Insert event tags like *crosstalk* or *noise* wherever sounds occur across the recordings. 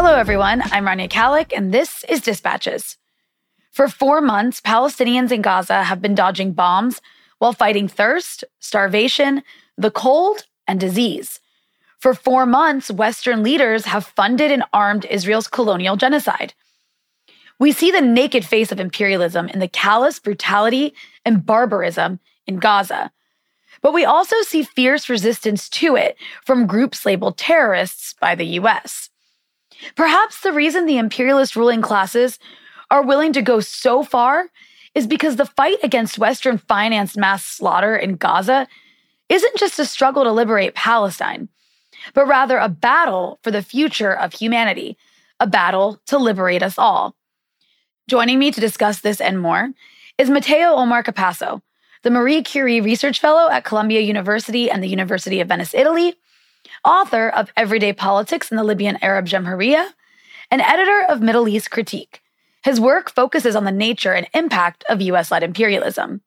Hello, everyone. I'm Rania Khalek, and this is Dispatches. For four months, Palestinians in Gaza have been dodging bombs while fighting thirst, starvation, the cold, and disease. For four months, Western leaders have funded and armed Israel's colonial genocide. We see the naked face of imperialism in the callous brutality and barbarism in Gaza. But we also see fierce resistance to it from groups labeled terrorists by the US. Perhaps the reason the imperialist ruling classes are willing to go so far is because the fight against Western financed mass slaughter in Gaza isn't just a struggle to liberate Palestine, but rather a battle for the future of humanity, a battle to liberate us all. Joining me to discuss this and more is Matteo Omar Capasso, the Marie Curie Research Fellow at Columbia University and the University of Venice, Italy, author of Everyday Politics in the Libyan Arab Jamahiriya, and editor of Middle East Critique. His work focuses on the nature and impact of US led imperialism.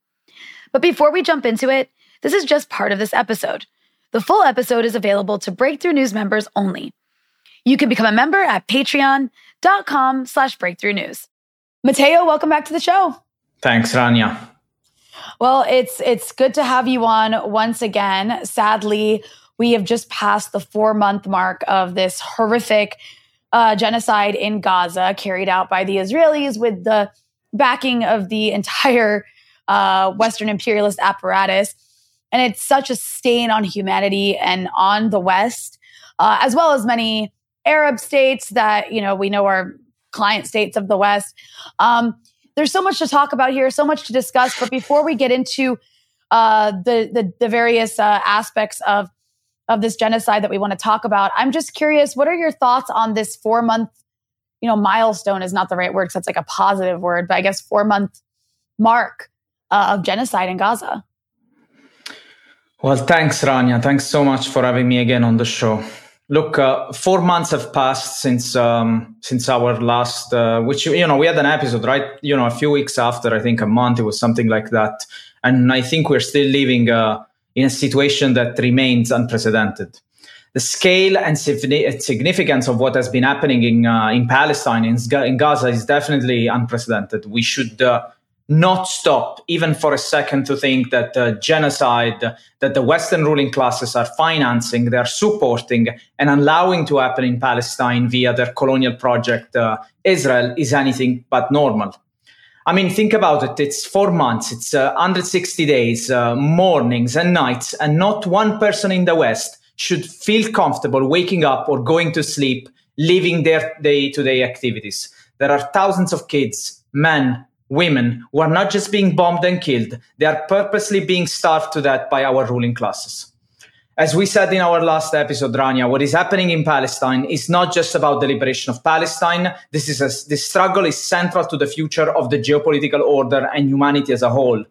But before we jump into it, this is just part of this episode. The full episode is available to Breakthrough News members only. You can become a member at patreon.com slash breakthrough news. Matteo, welcome back to the show. Thanks, Rania. Well, it's it's good to have you on once again. Sadly, we have just passed the four month mark of this horrific uh, genocide in Gaza carried out by the Israelis with the backing of the entire uh, Western imperialist apparatus. And it's such a stain on humanity and on the West, uh, as well as many Arab states that, you know, we know are client states of the West. Um, there's so much to talk about here, so much to discuss. But before we get into uh, the, the, the various uh, aspects of of this genocide that we want to talk about, I'm just curious. What are your thoughts on this four month? You know, milestone is not the right word because that's like a positive word, but I guess four month mark uh, of genocide in Gaza. Well, thanks, Rania. Thanks so much for having me again on the show. Look, uh, four months have passed since um, since our last, uh, which you know we had an episode, right? You know, a few weeks after, I think a month, it was something like that, and I think we're still living uh, in a situation that remains unprecedented. The scale and significance of what has been happening in uh, in Palestine in, in, Gaza is definitely unprecedented. We should uh, not stop even for a second to think that the genocide that the Western ruling classes are financing, they're supporting and allowing to happen in Palestine via their colonial project, uh, Israel, is anything but normal. I mean, think about it. It's four months, it's uh, 160 days, uh, mornings and nights, and not one person in the West should feel comfortable waking up or going to sleep, living their day to day activities. There are thousands of kids, men, women who are not just being bombed and killed, they are purposely being starved to death by our ruling classes. As we said in our last episode, Rania, what is happening in Palestine is not just about the liberation of Palestine. This is a, this struggle is central to the future of the geopolitical order and humanity as a whole.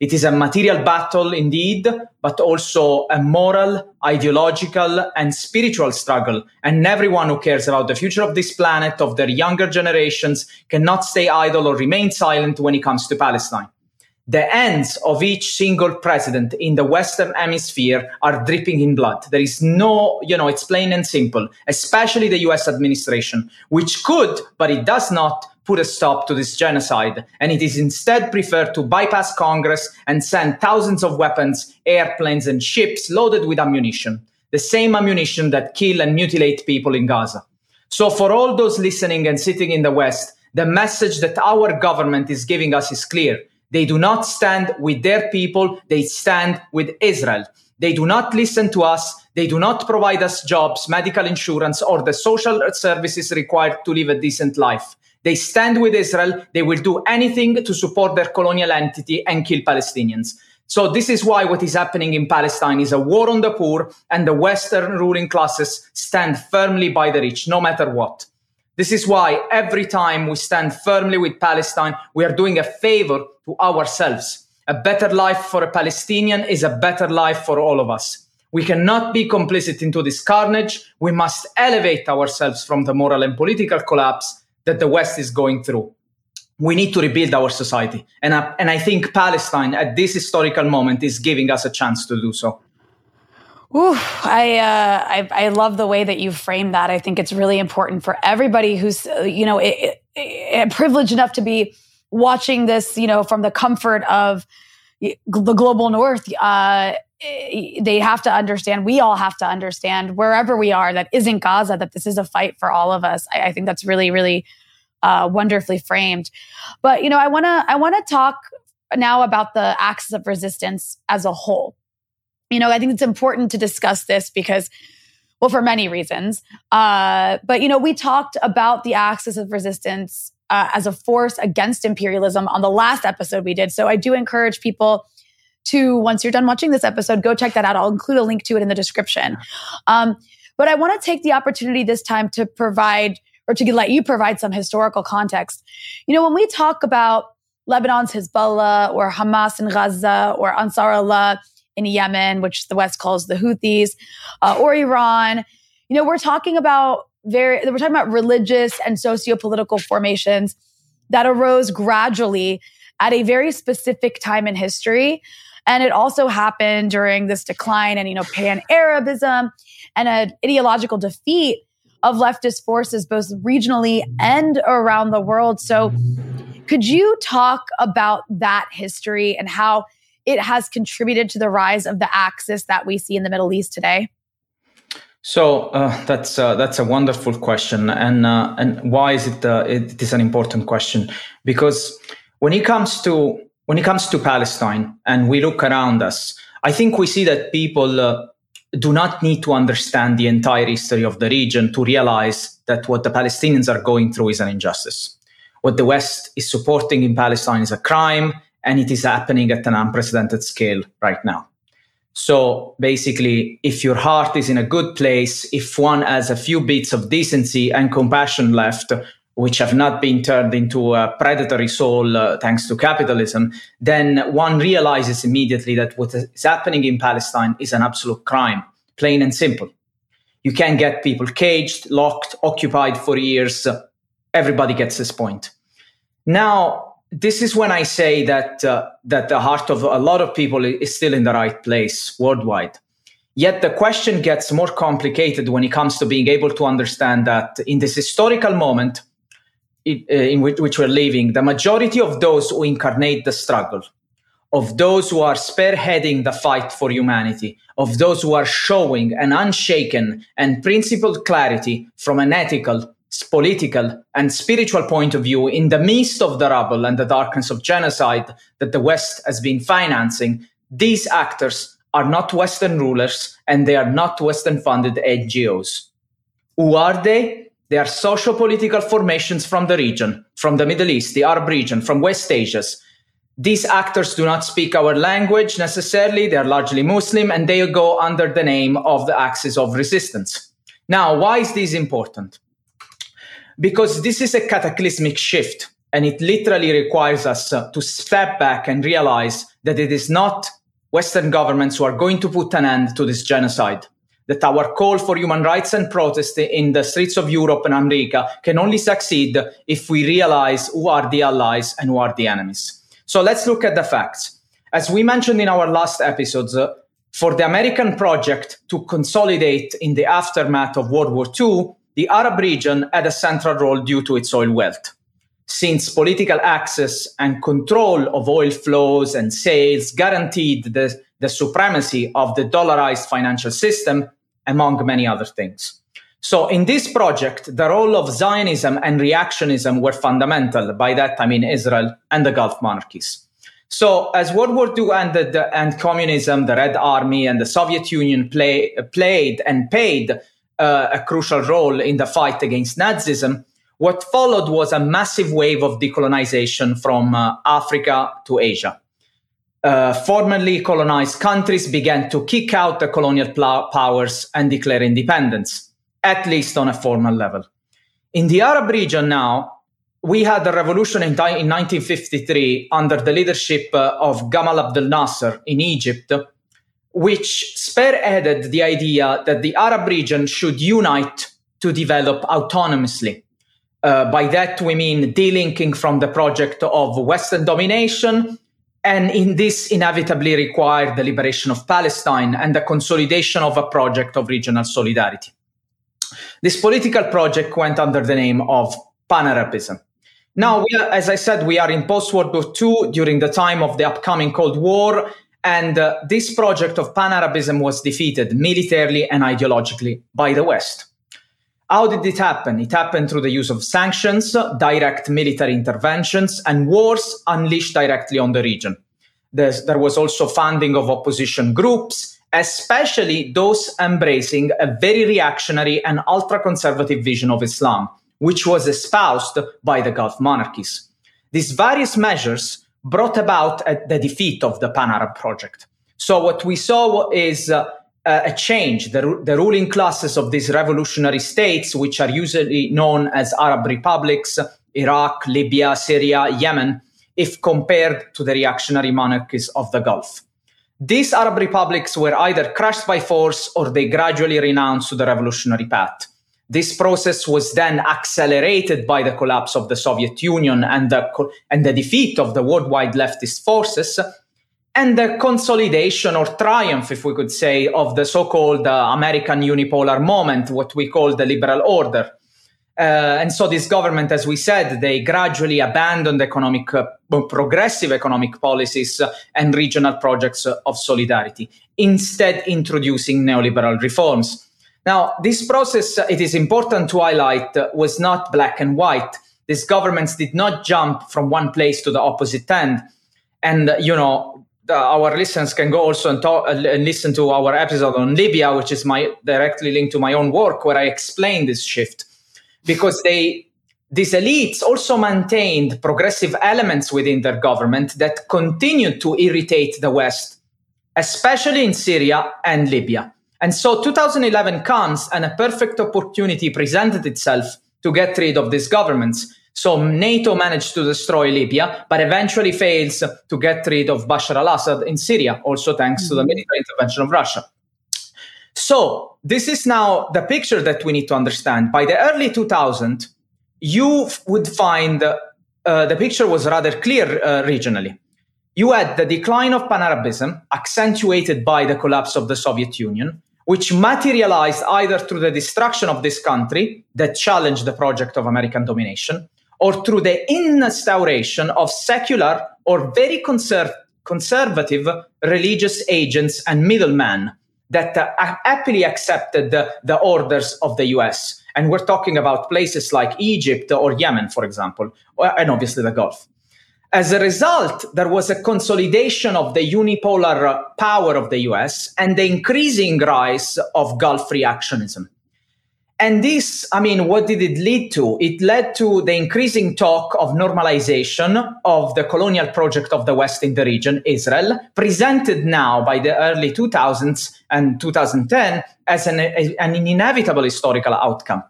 It is a material battle indeed, but also a moral, ideological, and spiritual struggle. And everyone who cares about the future of this planet, of their younger generations, cannot stay idle or remain silent when it comes to Palestine. The ends of each single president in the Western hemisphere are dripping in blood. There is no, you know, it's plain and simple, especially the US administration, which could, but it does not put a stop to this genocide, and it is instead preferred to bypass Congress and send thousands of weapons, airplanes, and ships loaded with ammunition, the same ammunition that kill and mutilate people in Gaza. So, for all those listening and sitting in the West, the message that our government is giving us is clear. They do not stand with their people, they stand with Israel. They do not listen to us. They do not provide us jobs, medical insurance, or the social services required to live a decent life. They stand with Israel. They will do anything to support their colonial entity and kill Palestinians. So this is why what is happening in Palestine is a war on the poor and the Western ruling classes stand firmly by the rich, no matter what. This is why every time we stand firmly with Palestine, we are doing a favor to ourselves. A better life for a Palestinian is a better life for all of us. We cannot be complicit into this carnage. We must elevate ourselves from the moral and political collapse that the West is going through. We need to rebuild our society. And I, and I think Palestine at this historical moment is giving us a chance to do so. Ooh, I, uh, I, I love the way that you frame that. I think it's really important for everybody who's uh, you know it, it, it, privileged enough to be watching this you know from the comfort of the global north. Uh, they have to understand. We all have to understand wherever we are that isn't Gaza that this is a fight for all of us. I, I think that's really really uh, wonderfully framed. But you know, I want to I want to talk now about the axis of resistance as a whole you know, I think it's important to discuss this because, well, for many reasons. Uh, but, you know, we talked about the axis of resistance uh, as a force against imperialism on the last episode we did. So I do encourage people to, once you're done watching this episode, go check that out. I'll include a link to it in the description. Um, but I want to take the opportunity this time to provide or to let you provide some historical context. You know, when we talk about Lebanon's Hezbollah or Hamas in Gaza or Ansar Allah, in Yemen, which the West calls the Houthis, uh, or Iran. You know, we're talking about very, we're talking about religious and socio-political formations that arose gradually at a very specific time in history. And it also happened during this decline and, you know, pan-Arabism and an ideological defeat of leftist forces, both regionally and around the world. So could you talk about that history and how it has contributed to the rise of the axis that we see in the Middle East today? So uh, that's uh, that's a wonderful question, and uh, and why is it, uh, it is an important question? Because when it comes to when it comes to Palestine, and we look around us, I think we see that people uh, do not need to understand the entire history of the region to realize that what the Palestinians are going through is an injustice. What the West is supporting in Palestine is a crime and it is happening at an unprecedented scale right now. So basically, if your heart is in a good place, if one has a few bits of decency and compassion left, which have not been turned into a predatory soul uh, thanks to capitalism, then one realizes immediately that what is happening in Palestine is an absolute crime, plain and simple. You can get people caged, locked, occupied for years. Everybody gets this point. Now, this is when I say that uh, that the heart of a lot of people is still in the right place worldwide. Yet the question gets more complicated when it comes to being able to understand that in this historical moment uh, in which, which we're living, the majority of those who incarnate the struggle, of those who are spearheading the fight for humanity, of those who are showing an unshaken and principled clarity from an ethical, political and spiritual point of view in the midst of the rubble and the darkness of genocide that the West has been financing, these actors are not Western rulers and they are not Western funded NGOs. Who are they? They are social political formations from the region, from the Middle East, the Arab region, from West Asia. These actors do not speak our language necessarily. They are largely Muslim and they go under the name of the axis of resistance. Now, why is this important? Because this is a cataclysmic shift and it literally requires us to step back and realize that it is not Western governments who are going to put an end to this genocide. That our call for human rights and protest in the streets of Europe and America can only succeed if we realize who are the allies and who are the enemies. So let's look at the facts. As we mentioned in our last episodes, uh, for the American project to consolidate in the aftermath of World War II, the Arab region had a central role due to its oil wealth. Since political access and control of oil flows and sales guaranteed the, the supremacy of the dollarized financial system, among many other things. So, in this project, the role of Zionism and reactionism were fundamental. By that, I mean Israel and the Gulf monarchies. So, as World War II ended and communism, the Red Army, and the Soviet Union play, played and paid uh, a crucial role in the fight against Nazism, what followed was a massive wave of decolonization from uh, Africa to Asia. Uh, formerly colonized countries began to kick out the colonial pl- powers and declare independence, at least on a formal level. In the Arab region now, we had a revolution in, in 1953 under the leadership uh, of Gamal Abdel Nasser in Egypt, which spearheaded the idea that the Arab region should unite to develop autonomously. Uh, by that, we mean delinking from the project of Western domination and in this inevitably required the liberation of Palestine and the consolidation of a project of regional solidarity. This political project went under the name of Pan Arabism. Now, are, as I said, we are in post World War II during the time of the upcoming Cold War, and uh, this project of Pan Arabism was defeated militarily and ideologically by the West. How did it happen? It happened through the use of sanctions, direct military interventions, and wars unleashed directly on the region. There's, there was also funding of opposition groups, especially those embracing a very reactionary and ultra conservative vision of Islam, which was espoused by the Gulf monarchies. These various measures brought about the defeat of the Pan Arab project. So, what we saw is uh, a change. The, the ruling classes of these revolutionary states, which are usually known as Arab republics, Iraq, Libya, Syria, Yemen, if compared to the reactionary monarchies of the Gulf. These Arab republics were either crushed by force or they gradually renounced the revolutionary path. This process was then accelerated by the collapse of the Soviet Union and the, and the defeat of the worldwide leftist forces, and the consolidation or triumph, if we could say, of the so called uh, American unipolar moment, what we call the liberal order. Uh, and so this government, as we said, they gradually abandoned economic, uh, progressive economic policies and regional projects of solidarity, instead introducing neoliberal reforms. Now, this process, uh, it is important to highlight, uh, was not black and white. These governments did not jump from one place to the opposite end. And, uh, you know, the, our listeners can go also and, talk, uh, and listen to our episode on Libya, which is my directly linked to my own work, where I explain this shift, because they these elites also maintained progressive elements within their government that continued to irritate the West, especially in Syria and Libya. And so 2011 comes, and a perfect opportunity presented itself to get rid of these governments so NATO managed to destroy Libya, but eventually fails to get rid of Bashar al Assad in Syria, also thanks mm-hmm. to the mm-hmm. military intervention of Russia. So this is now the picture that we need to understand. By the early 2000s, you would find uh, the picture was rather clear uh, regionally. You had the decline of Pan Arabism, accentuated by the collapse of the Soviet Union, which materialized either through the destruction of this country that challenged the project of American domination, or through the instauration of secular or very conser- conservative religious agents and middlemen that uh, happily accepted the, the orders of the US. And we're talking about places like Egypt or Yemen, for example, and obviously the Gulf. As a result, there was a consolidation of the unipolar power of the US and the increasing rise of Gulf reactionism. And this, I mean, what did it lead to? It led to the increasing talk of normalization of the colonial project of the West in the region, Israel, presented now by the early 2000s and 2010 as an, an inevitable historical outcome.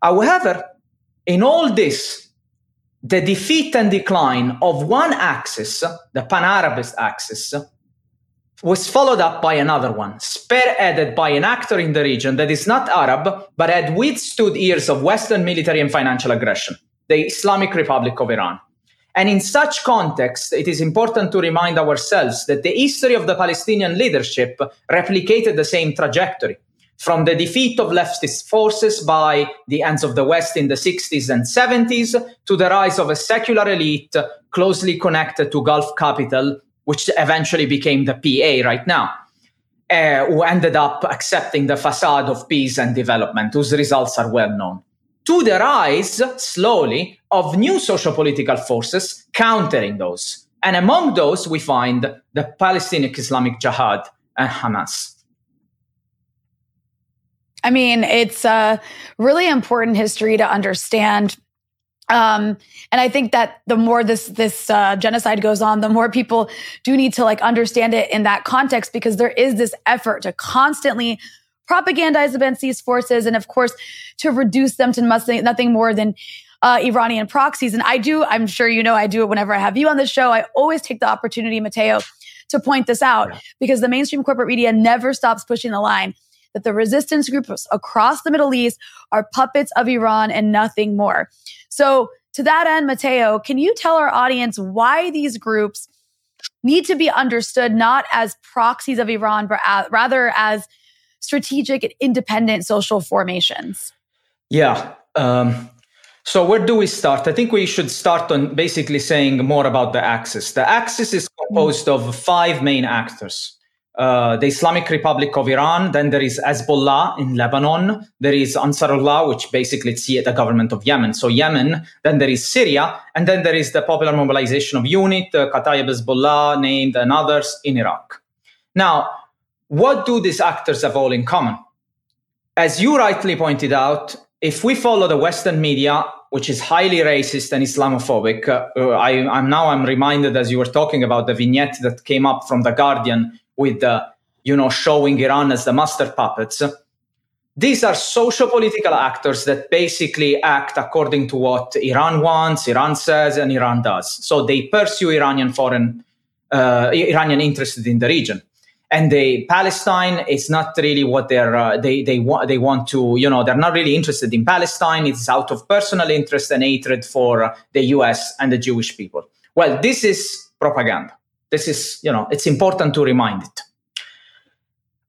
However, in all this, the defeat and decline of one axis, the Pan Arabist axis, was followed up by another one, spearheaded by an actor in the region that is not Arab, but had withstood years of Western military and financial aggression, the Islamic Republic of Iran. And in such context, it is important to remind ourselves that the history of the Palestinian leadership replicated the same trajectory. From the defeat of leftist forces by the ends of the West in the 60s and 70s to the rise of a secular elite closely connected to Gulf capital which eventually became the PA right now, uh, who ended up accepting the facade of peace and development, whose results are well known. To the rise, slowly, of new socio-political forces countering those. And among those, we find the Palestinian Islamic Jihad and Hamas. I mean, it's a really important history to understand um, and I think that the more this this uh, genocide goes on, the more people do need to like understand it in that context because there is this effort to constantly propagandize against these forces, and of course to reduce them to nothing, nothing more than uh, Iranian proxies. And I do, I'm sure you know, I do it whenever I have you on the show. I always take the opportunity, Matteo, to point this out yeah. because the mainstream corporate media never stops pushing the line that the resistance groups across the Middle East are puppets of Iran and nothing more. So, to that end, Matteo, can you tell our audience why these groups need to be understood not as proxies of Iran, but rather as strategic and independent social formations? Yeah. Um, so where do we start? I think we should start on basically saying more about the axis. The axis is composed mm-hmm. of five main actors. Uh, the Islamic Republic of Iran, then there is Hezbollah in Lebanon, there is Ansarullah, which basically it's the government of Yemen. So Yemen, then there is Syria, and then there is the Popular Mobilization of Unit, uh, Kataib Hezbollah, named, and others in Iraq. Now, what do these actors have all in common? As you rightly pointed out, if we follow the Western media, which is highly racist and Islamophobic, uh, I, am now I'm reminded as you were talking about the vignette that came up from the Guardian with the you know showing Iran as the master puppets. These are socio-political actors that basically act according to what Iran wants, Iran says, and Iran does. So they pursue Iranian foreign, uh, Iranian interests in the region and they Palestine is not really what they're uh, they they want they want to you know they're not really interested in Palestine. It's out of personal interest and hatred for the U.S. and the Jewish people. Well, this is propaganda. This is you know it's important to remind it.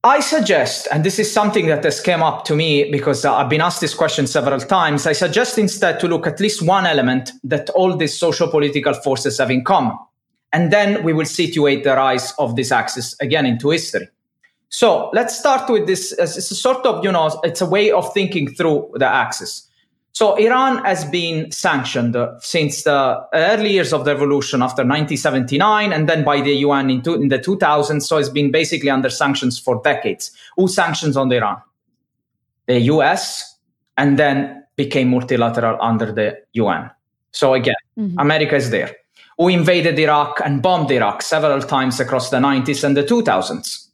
I suggest, and this is something that has came up to me because I've been asked this question several times. I suggest instead to look at least one element that all these social political forces have in common and then we will situate the rise of this axis again into history. So let's start with this. It's a sort of, you know, it's a way of thinking through the axis. So Iran has been sanctioned since the early years of the revolution after 1979 and then by the UN in, two, in the 2000s. So it's been basically under sanctions for decades. Who sanctions on Iran? The US and then became multilateral under the UN. So again, mm-hmm. America is there who invaded Iraq and bombed Iraq several times across the 90s and the 2000s.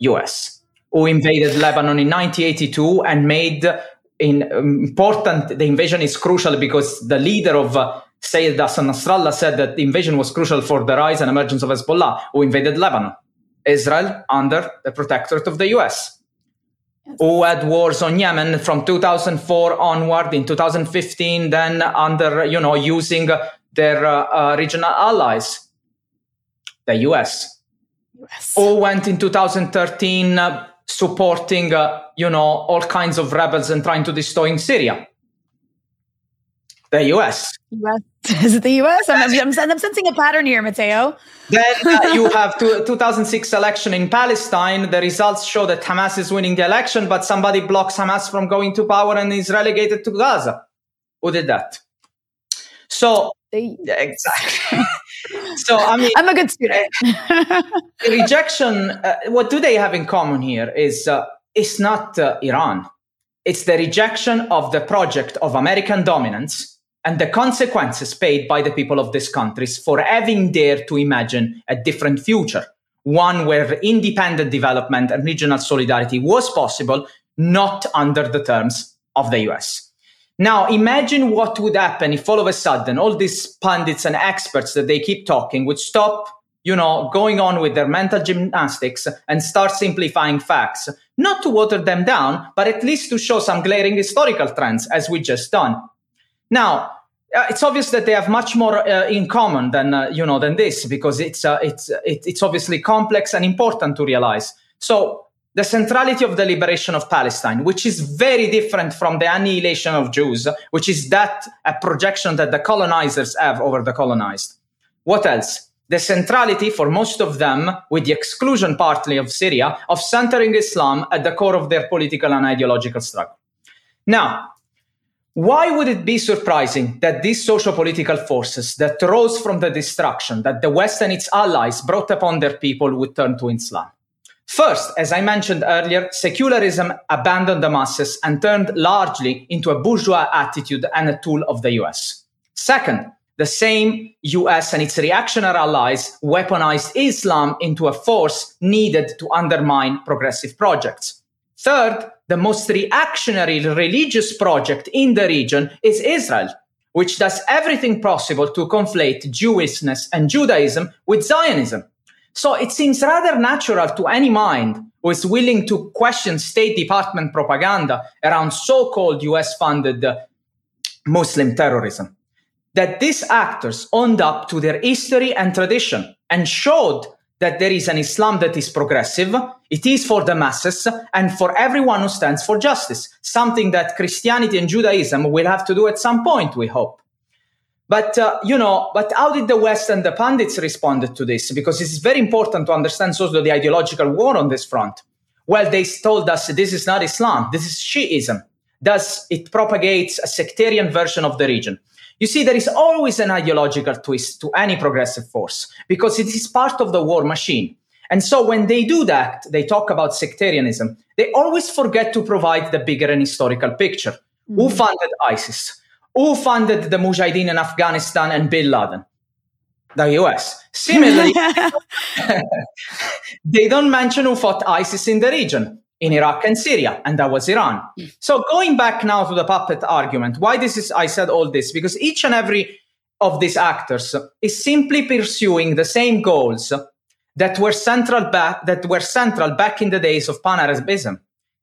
US, who invaded Lebanon in 1982 and made in, um, important, the invasion is crucial because the leader of uh, Sayyid Hassan Nasrallah said that the invasion was crucial for the rise and emergence of Hezbollah, who invaded Lebanon. Israel under the protectorate of the US. Yes. Who had wars on Yemen from 2004 onward in 2015, then under, you know, using their uh, uh, regional allies, the US, US. all went in 2013 uh, supporting, uh, you know, all kinds of rebels and trying to destroy in Syria. The US. US. *laughs* Is it the US? I'm, I'm, I'm sensing a pattern here, Matteo. then uh, *laughs* you have to, 2006 election in Palestine. The results show that Hamas is winning the election, but somebody blocks Hamas from going to power and is relegated to Gaza. Who did that? So they exactly. *laughs* so I mean, I'm a good student. rejection. Uh, what do they have in common here? Is uh, it's not uh, Iran. It's the rejection of the project of American dominance and the consequences paid by the people of these countries for having dared to imagine a different future, one where independent development and regional solidarity was possible, not under the terms of the US. Now, imagine what would happen if all of a sudden all these pundits and experts that they keep talking would stop, you know, going on with their mental gymnastics and start simplifying facts, not to water them down, but at least to show some glaring historical trends, as we just done. Now, uh, it's obvious that they have much more uh, in common than uh, you know than this because it's uh, it's it, it's obviously complex and important to realize. So the centrality of the liberation of Palestine, which is very different from the annihilation of Jews, which is that a projection that the colonizers have over the colonized. What else? The centrality for most of them, with the exclusion partly of Syria, of centering Islam at the core of their political and ideological struggle. Now, why would it be surprising that these socio political forces that rose from the destruction that the West and its allies brought upon their people would turn to Islam? First, as I mentioned earlier, secularism abandoned the masses and turned largely into a bourgeois attitude and a tool of the US. Second, the same US and its reactionary allies weaponized Islam into a force needed to undermine progressive projects. Third, the most reactionary religious project in the region is Israel, which does everything possible to conflate Jewishness and Judaism with Zionism. So it seems rather natural to any mind who is willing to question State Department propaganda around so called US funded uh, Muslim terrorism. That these actors owned up to their history and tradition and showed that there is an Islam that is progressive, it is for the masses and for everyone who stands for justice, something that Christianity and Judaism will have to do at some point, we hope. But, uh, you know, but how did the West and the pundits respond to this? Because it is very important to understand also the ideological war on this front. Well, they told us this is not Islam, this is Shiism. Thus, it propagates a sectarian version of the region. You see, there is always an ideological twist to any progressive force because it is part of the war machine. And so when they do that, they talk about sectarianism, they always forget to provide the bigger and historical picture. Mm-hmm. Who funded ISIS? Who funded the Mujahideen in Afghanistan and Bin Laden? The US. Similarly, *laughs* *laughs* they don't mention who fought ISIS in the region in Iraq and Syria, and that was Iran. Hmm. So going back now to the puppet argument, why this is I said all this because each and every of these actors is simply pursuing the same goals that were central back that were central back in the days of pan-Arabism.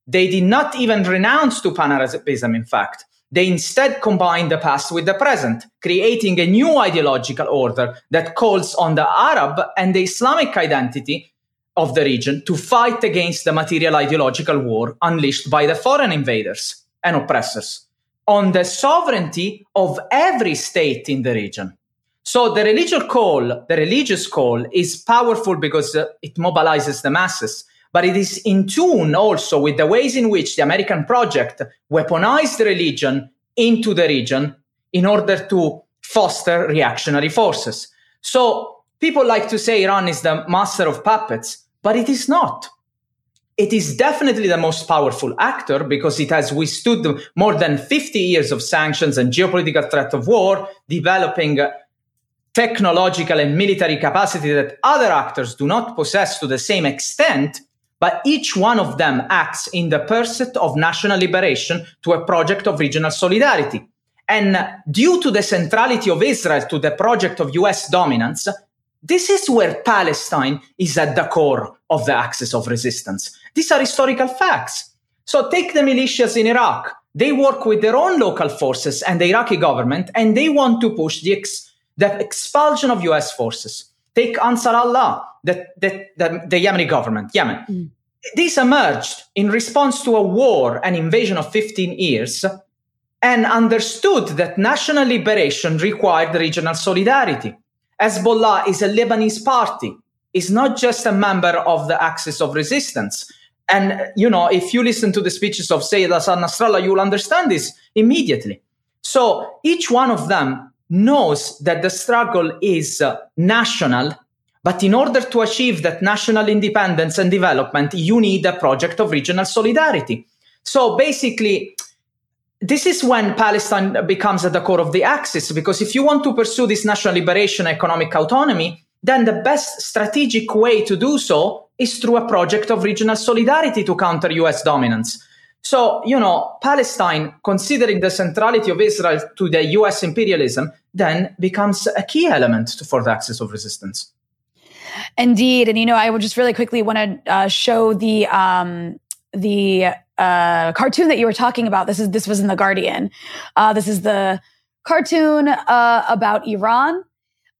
They did not even renounce to pan-Arabism, in fact. They instead combined the past with the present, creating a new ideological order that calls on the Arab and the Islamic identity of the region to fight against the material ideological war unleashed by the foreign invaders and oppressors on the sovereignty of every state in the region. So the religious call, the religious call is powerful because uh, it mobilizes the masses, but it is in tune also with the ways in which the American project weaponized religion into the region in order to foster reactionary forces. So people like to say Iran is the master of puppets, but it is not. It is definitely the most powerful actor because it has withstood more than 50 years of sanctions and geopolitical threat of war, developing technological and military capacity that other actors do not possess to the same extent. But each one of them acts in the pursuit of national liberation to a project of regional solidarity. And due to the centrality of Israel to the project of US dominance, this is where Palestine is at the core of the axis of resistance. These are historical facts. So take the militias in Iraq. They work with their own local forces and the Iraqi government, and they want to push the, ex- the expulsion of US forces. Take Ansar Allah, the, the, the, the Yemeni government, Yemen. Mm. This emerged in response to a war, an invasion of 15 years, and understood that national liberation required regional solidarity. Hezbollah is a Lebanese party. It's not just a member of the Axis of Resistance. And, you know, if you listen to the speeches of Sayyid Hassan Nasrallah, you'll understand this immediately. So each one of them knows that the struggle is uh, national, but in order to achieve that national independence and development, you need a project of regional solidarity. So basically, this is when Palestine becomes at the core of the axis, because if you want to pursue this national liberation, economic autonomy, then the best strategic way to do so is through a project of regional solidarity to counter US dominance. So, you know, Palestine, considering the centrality of Israel to the US imperialism, then becomes a key element for the axis of resistance. Indeed. And, you know, I would just really quickly want to uh, show the, um, the uh, cartoon that you were talking about. This is this was in the Guardian. Uh, this is the cartoon uh, about Iran.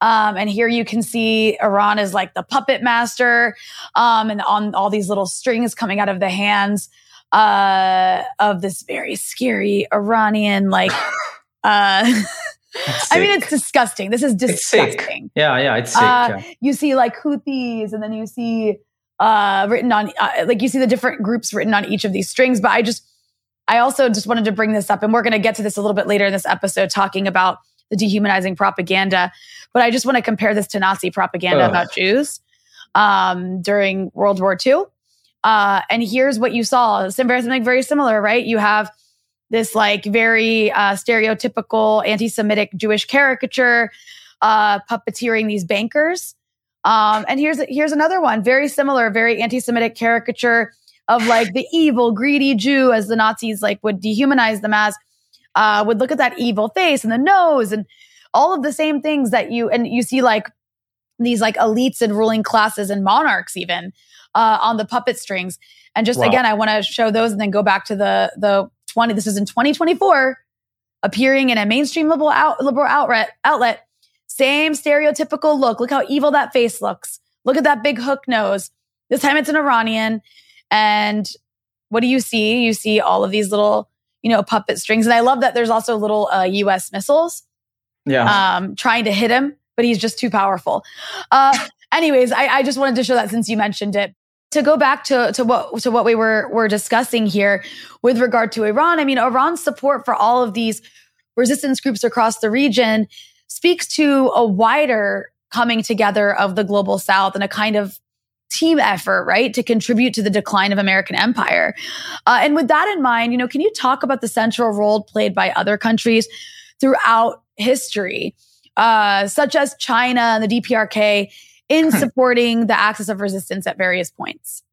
Um, and here you can see Iran is like the puppet master, um, and on all these little strings coming out of the hands uh, of this very scary Iranian, like. *coughs* uh, *laughs* I mean, it's disgusting. This is disgusting. yeah, yeah, it's sick. Uh, yeah. You see like Houthis, and then you see uh, written on, uh, like you see the different groups written on each of these strings. But I just, I also just wanted to bring this up, and we're going to get to this a little bit later in this episode, talking about the dehumanizing propaganda. But I just want to compare this to Nazi propaganda Ugh. about Jews um, during World War II. Uh, and here's what you saw something very similar, right? You have this like very uh, stereotypical anti Semitic Jewish caricature uh, puppeteering these bankers um, and here's here's another one, very similar, very anti-Semitic caricature of like the evil, greedy Jew, as the Nazis like would dehumanize them as, uh, would look at that evil face and the nose and all of the same things that you and you see like these like elites and ruling classes and monarchs even uh, on the puppet strings. And just wow. again, I want to show those and then go back to the the 20. This is in 2024. appearing in a mainstream liberal, out, liberal outlet, outlet. Same stereotypical look. Look how evil that face looks. Look at that big hook nose. This time it's an Iranian. And what do you see? You see all of these little, you know, puppet strings. And I love that there's also little uh, US missiles yeah. um, trying to hit him, but he's just too powerful. Uh, anyways, I, I just wanted to show that since you mentioned it to go back to, to what to what we were were discussing here with regard to Iran, I mean, Iran's support for all of these resistance groups across the region speaks to a wider coming together of the global south and a kind of team effort, right, to contribute to the decline of American empire. Uh, and with that in mind, you know, can you talk about the central role played by other countries throughout history, uh, such as China and the DPRK, in *laughs* supporting the axis of resistance at various points?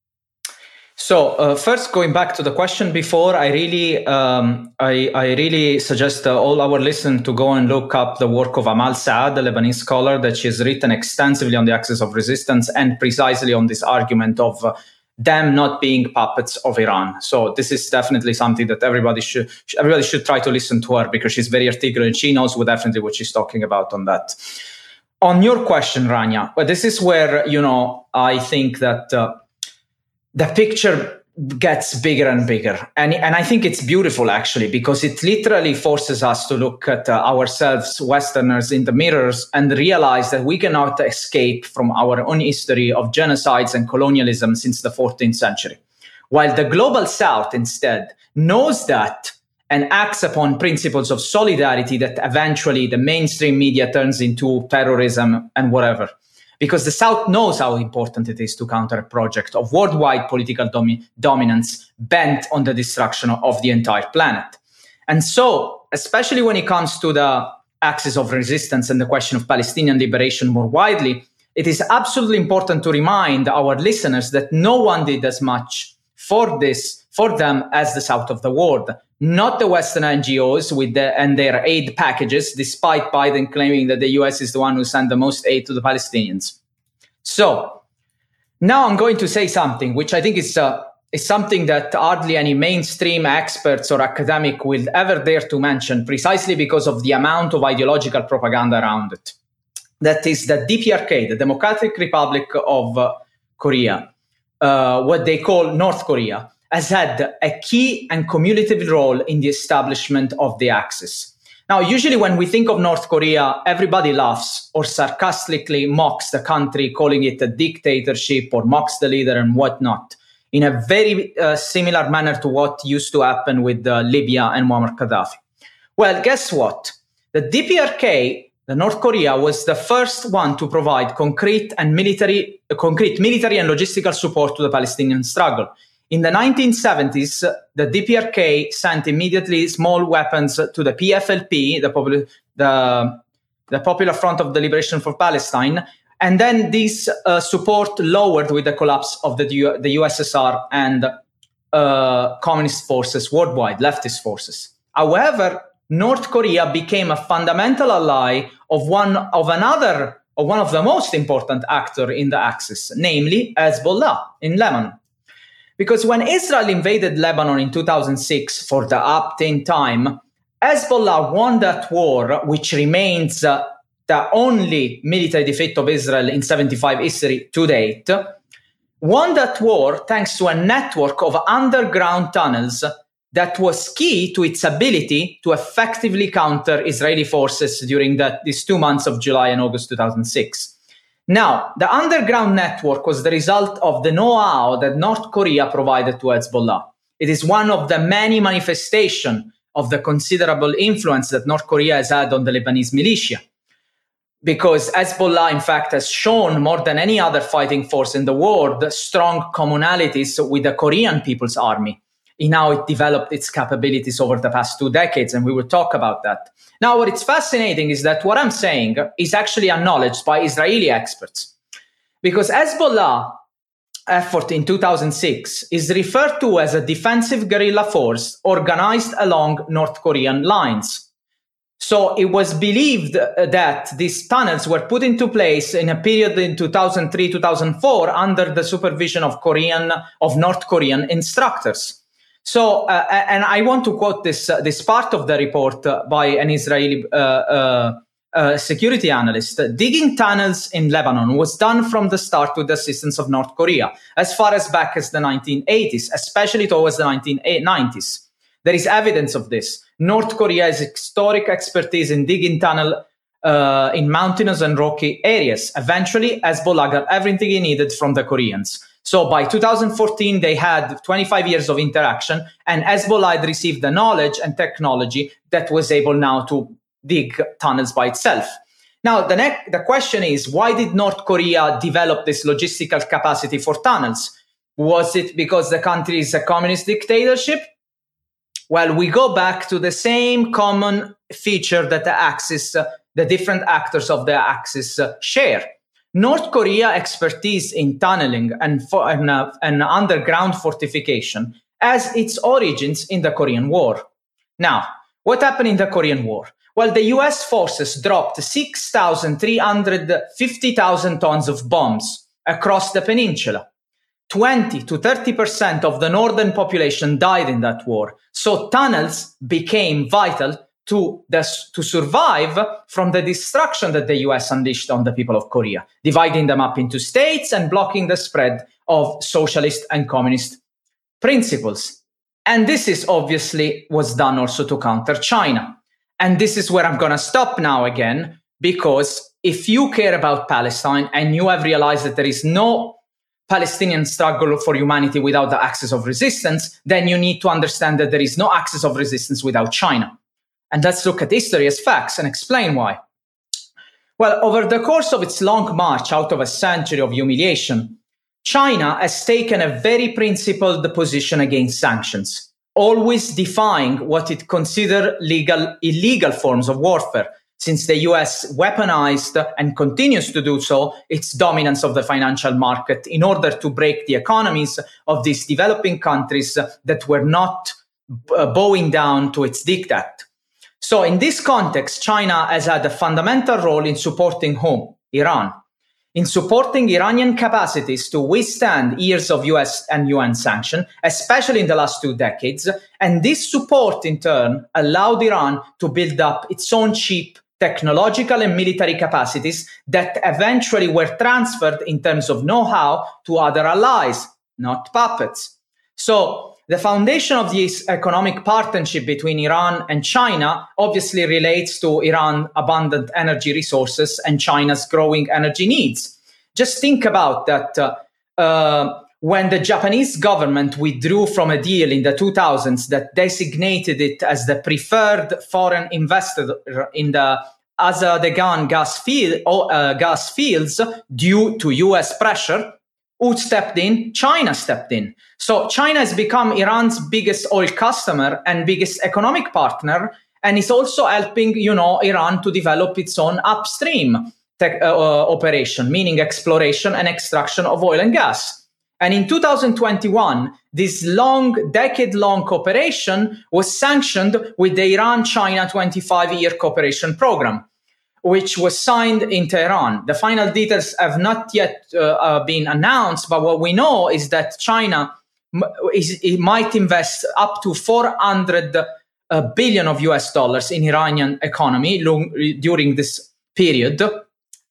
So uh, first, going back to the question before, I really, um, I, I, really suggest uh, all our listeners to go and look up the work of Amal Saad, the Lebanese scholar, that she has written extensively on the axis of resistance and precisely on this argument of uh, them not being puppets of Iran. So this is definitely something that everybody should everybody should try to listen to her because she's very articulate. And she knows definitely what she's talking about on that. On your question, Rania, but this is where you know I think that uh, the picture gets bigger and bigger. And, and I think it's beautiful actually, because it literally forces us to look at uh, ourselves, Westerners, in the mirrors and realize that we cannot escape from our own history of genocides and colonialism since the 14th century. While the global South instead knows that and acts upon principles of solidarity that eventually the mainstream media turns into terrorism and whatever because the South knows how important it is to counter a project of worldwide political domi- dominance bent on the destruction of the entire planet. And so, especially when it comes to the axis of resistance and the question of Palestinian liberation more widely, it is absolutely important to remind our listeners that no one did as much for this for them as the south of the world not the Western NGOs with the, and their aid packages, despite Biden claiming that the US is the one who sent the most aid to the Palestinians. So now I'm going to say something which I think is, uh, is something that hardly any mainstream experts or academic will ever dare to mention, precisely because of the amount of ideological propaganda around it. That is the DPRK, the Democratic Republic of uh, Korea, uh, what they call North Korea has had a key and cumulative role in the establishment of the Axis. Now, usually when we think of North Korea, everybody laughs or sarcastically mocks the country, calling it a dictatorship or mocks the leader and whatnot, in a very uh, similar manner to what used to happen with uh, Libya and Muammar Gaddafi. Well, guess what? The DPRK, the North Korea, was the first one to provide concrete and military, uh, concrete military and logistical support to the Palestinian struggle. In the 1970s, the DPRK sent immediately small weapons to the PFLP, the, Popul- the, the Popular Front of the Liberation for Palestine, and then this uh, support lowered with the collapse of the, U- the USSR and uh, communist forces worldwide, leftist forces. However, North Korea became a fundamental ally of one of another, of one of the most important actor in the Axis, namely Hezbollah in Lebanon. Because when Israel invaded Lebanon in 2006 for the opt-in time, Hezbollah won that war, which remains uh, the only military defeat of Israel in 75 history to date, won that war thanks to a network of underground tunnels that was key to its ability to effectively counter Israeli forces during these two months of July and August 2006. Now, the underground network was the result of the know how that North Korea provided to Hezbollah. It is one of the many manifestations of the considerable influence that North Korea has had on the Lebanese militia. Because Hezbollah, in fact, has shown more than any other fighting force in the world strong commonalities with the Korean People's Army in how it developed its capabilities over the past two decades. And we will talk about that. Now, what is fascinating is that what I'm saying is actually acknowledged by Israeli experts. Because Hezbollah effort in 2006 is referred to as a defensive guerrilla force organized along North Korean lines. So it was believed uh, that these tunnels were put into place in a period in 2003, 2004 under the supervision of Korean, of North Korean instructors. So, uh, and I want to quote this uh, this part of the report uh, by an Israeli uh, uh, security analyst. Digging tunnels in Lebanon was done from the start with the assistance of North Korea, as far as back as the 1980s, especially towards the 1990s. There is evidence of this. North Korea has historic expertise in digging tunnel uh, in mountainous and rocky areas. Eventually, Hezbollah got everything he needed from the Koreans. So by 2014, they had 25 years of interaction, and Hezbollah had received the knowledge and technology that was able now to dig tunnels by itself. Now, the, next, the question is why did North Korea develop this logistical capacity for tunnels? Was it because the country is a communist dictatorship? Well, we go back to the same common feature that the Axis, uh, the different actors of the Axis uh, share. North Korea expertise in tunneling and, for, and, uh, and underground fortification has its origins in the Korean War. Now, what happened in the Korean War? Well, the US forces dropped 6,350,000 tons of bombs across the peninsula. 20 to 30% of the northern population died in that war. So tunnels became vital to, to survive from the destruction that the US unleashed on the people of Korea, dividing them up into states and blocking the spread of socialist and communist principles. And this is obviously was done also to counter China. And this is where I'm going to stop now again, because if you care about Palestine and you have realized that there is no Palestinian struggle for humanity without the axis of resistance, then you need to understand that there is no axis of resistance without China. And let's look at history as facts and explain why. Well, over the course of its long march out of a century of humiliation, China has taken a very principled position against sanctions, always defying what it considered legal, illegal forms of warfare, since the US weaponized and continues to do so its dominance of the financial market in order to break the economies of these developing countries that were not uh, bowing down to its diktat. So, in this context, China has had a fundamental role in supporting whom? Iran. In supporting Iranian capacities to withstand years of US and UN sanction, especially in the last two decades. And this support, in turn, allowed Iran to build up its own cheap technological and military capacities that eventually were transferred in terms of know how to other allies, not puppets. So, the foundation of this economic partnership between Iran and China obviously relates to Iran's abundant energy resources and China's growing energy needs. Just think about that. Uh, uh, when the Japanese government withdrew from a deal in the 2000s that designated it as the preferred foreign investor in the Azadegan gas, field, uh, gas fields due to US pressure, who stepped in? China stepped in. So China has become Iran's biggest oil customer and biggest economic partner, and is also helping, you know, Iran to develop its own upstream uh, uh, operation, meaning exploration and extraction of oil and gas. And in 2021, this long, decade long cooperation was sanctioned with the Iran China 25 year cooperation program which was signed in Tehran. The final details have not yet uh, uh, been announced, but what we know is that China is, might invest up to 400 uh, billion of US dollars in Iranian economy long, during this period.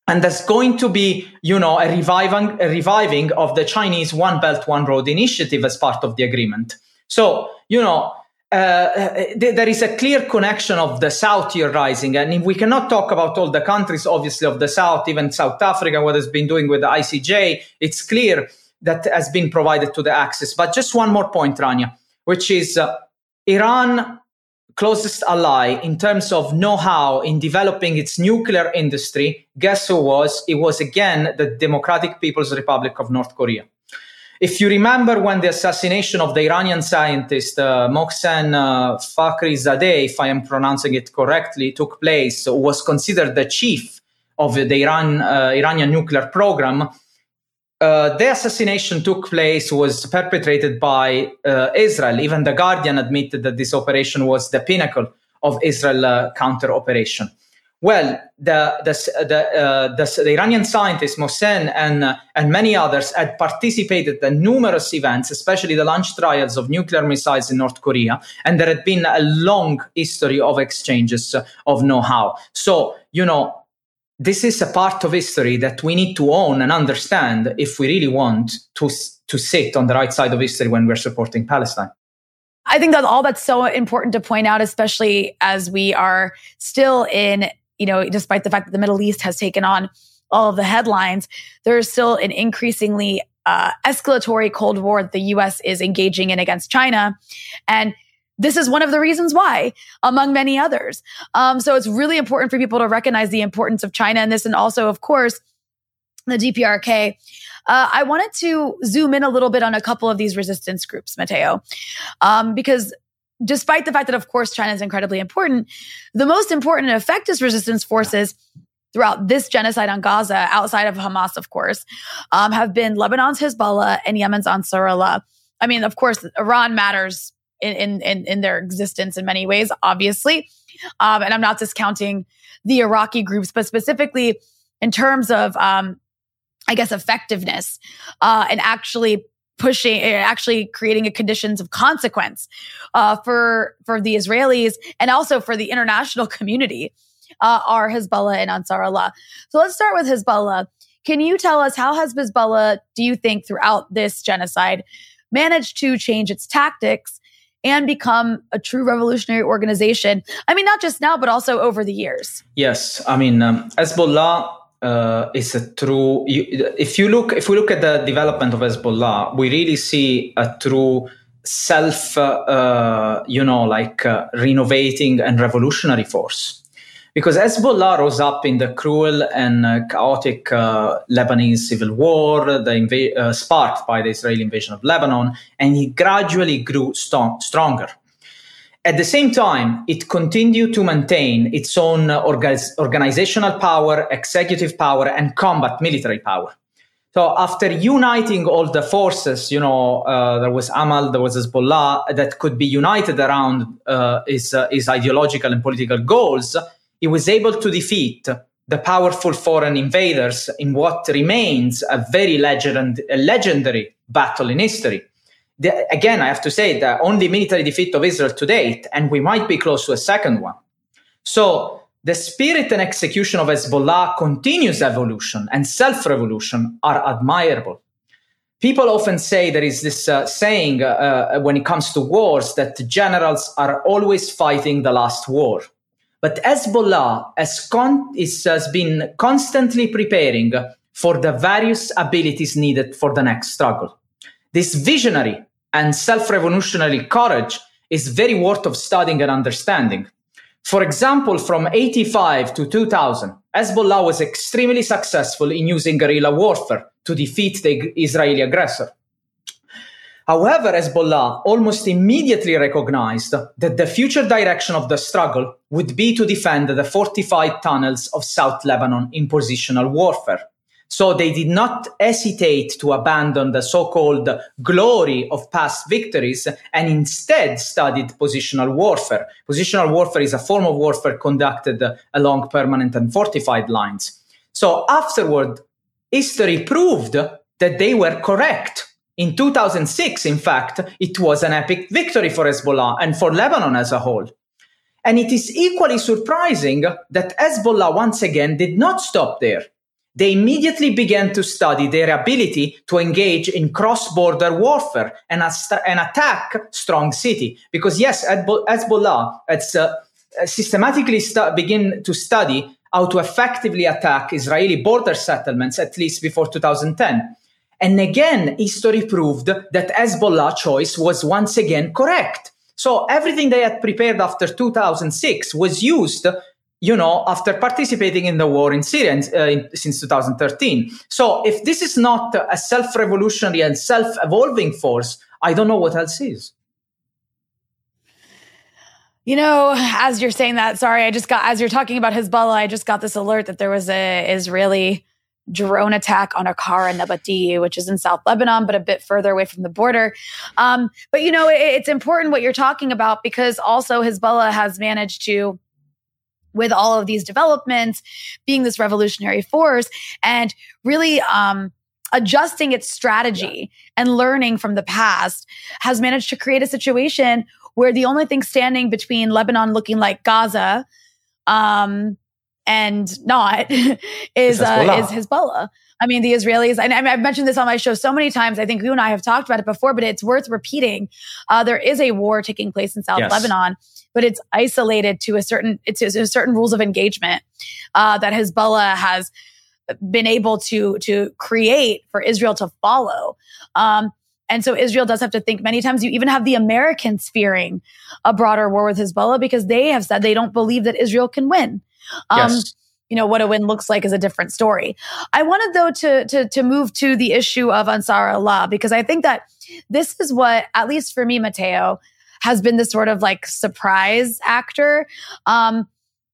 And there's going to be, you know, a reviving, a reviving of the Chinese One Belt, One Road initiative as part of the agreement. So, you know, uh, there is a clear connection of the South here rising. And we cannot talk about all the countries, obviously, of the South, even South Africa, what has been doing with the ICJ. It's clear that has been provided to the Axis. But just one more point, Rania, which is uh, Iran closest ally in terms of know-how in developing its nuclear industry guess who was it was again the democratic people's republic of north korea if you remember when the assassination of the Iranian scientist uh, Mohsen uh, Fakhrizadeh, if I am pronouncing it correctly, took place, was considered the chief of the Iran uh, Iranian nuclear program. Uh, the assassination took place was perpetrated by uh, Israel. Even the Guardian admitted that this operation was the pinnacle of Israel uh, counter operation. Well, the the the, uh, the, the, Iranian scientist Mohsen and uh, and many others had participated in numerous events, especially the launch trials of nuclear missiles in North Korea, and there had been a long history of exchanges of know-how. So you know, this is a part of history that we need to own and understand if we really want to to sit on the right side of history when we're supporting Palestine. I think that all that's so important to point out, especially as we are still in you know, despite the fact that the Middle East has taken on all of the headlines, there is still an increasingly uh, escalatory Cold War that the US is engaging in against China. And this is one of the reasons why, among many others. Um, so it's really important for people to recognize the importance of China in this. And also, of course, the DPRK. Uh, I wanted to zoom in a little bit on a couple of these resistance groups, Matteo, um, because despite the fact that, of course, China is incredibly important, the most important and effective resistance forces throughout this genocide on Gaza, outside of Hamas, of course, um, have been Lebanon's Hezbollah and Yemen's Ansarullah. I mean, of course, Iran matters in in in their existence in many ways, obviously, um, and I'm not discounting the Iraqi groups, but specifically in terms of, um, I guess, effectiveness uh, and actually pushing eh, actually creating a conditions of consequence uh, for for the Israelis and also for the international *laughs* community uh, are Hezbollah and Ansarullah. So let's start with Hezbollah. Can you tell us how has Hezbollah, do you think, throughout this genocide, managed to change its tactics and become a true revolutionary organization? I mean, not just now, but also over the years. Yes, I mean, um, Hezbollah uh, is a true. You, if you look, if we look at the development of Hezbollah, we really see a true self, uh, uh, you know, like uh, renovating and revolutionary force. Because Hezbollah rose up in the cruel and uh, chaotic uh, Lebanese civil war, the inv- sparked by the Israeli invasion of Lebanon, and he gradually grew st- stronger at the same time, it continued to maintain its own organizational power, executive power, and combat military power. So after uniting all the forces, you know, uh, there was Amal, there was Hezbollah that could be united around uh, his, uh, his ideological and political goals, he was able to defeat the powerful foreign invaders in what remains a very legend- a legendary battle in history the, again, I have to say the only military defeat of Israel to date, and we might be close to a second one. So the spirit and execution of Hezbollah continuous evolution and self revolution are admirable. People often say there is this uh, saying uh, uh, when it comes to wars that generals are always fighting the last war. But Hezbollah has, con- is, has been constantly preparing for the various abilities needed for the next struggle. This visionary and self-revolutionary courage is very worth of studying and understanding. For example, from 85 to 2000, Hezbollah was extremely successful in using guerrilla warfare to defeat the Israeli aggressor. However, Hezbollah almost immediately recognized that the future direction of the struggle would be to defend the fortified tunnels of South Lebanon in positional warfare. So they did not hesitate to abandon the so-called glory of past victories and instead studied positional warfare. Positional warfare is a form of warfare conducted along permanent and fortified lines. So afterward, history proved that they were correct. In 2006, in fact, it was an epic victory for Hezbollah and for Lebanon as a whole. And it is equally surprising that Hezbollah once again did not stop there they immediately began to study their ability to engage in cross-border warfare and, and attack strong city. Because yes, Hezbollah uh, systematically begin to study how to effectively attack Israeli border settlements at least before 2010. And again, history proved that Hezbollah choice was once again correct. So everything they had prepared after 2006 was used you know, after participating in the war in Syria uh, in, since 2013. So if this is not a self-revolutionary and self-evolving force, I don't know what else is. You know, as you're saying that, sorry, I just got as you're talking about Hezbollah, I just got this alert that there was a Israeli drone attack on Aqara Nabati, which is in South Lebanon, but a bit further away from the border. Um, but you know, it, it's important what you're talking about because also Hezbollah has managed to with all of these developments, being this revolutionary force, and really um, adjusting its strategy yeah. and learning from the past, has managed to create a situation where the only thing standing between Lebanon looking like Gaza um, and not *laughs* is uh, is Hezbollah. I mean, the Israelis, and I've mentioned this on my show so many times. I think you and I have talked about it before, but it's worth repeating. Uh, there is a war taking place in South yes. Lebanon, but it's isolated to a certain, it's a certain rules of engagement uh, that Hezbollah has been able to to create for Israel to follow. Um, and so Israel does have to think many times. You even have the Americans fearing a broader war with Hezbollah because they have said they don't believe that Israel can win. Um, yes you know what a win looks like is a different story. I wanted though to to to move to the issue of Ansar Allah because I think that this is what, at least for me, Matteo, has been the sort of like surprise actor. Um,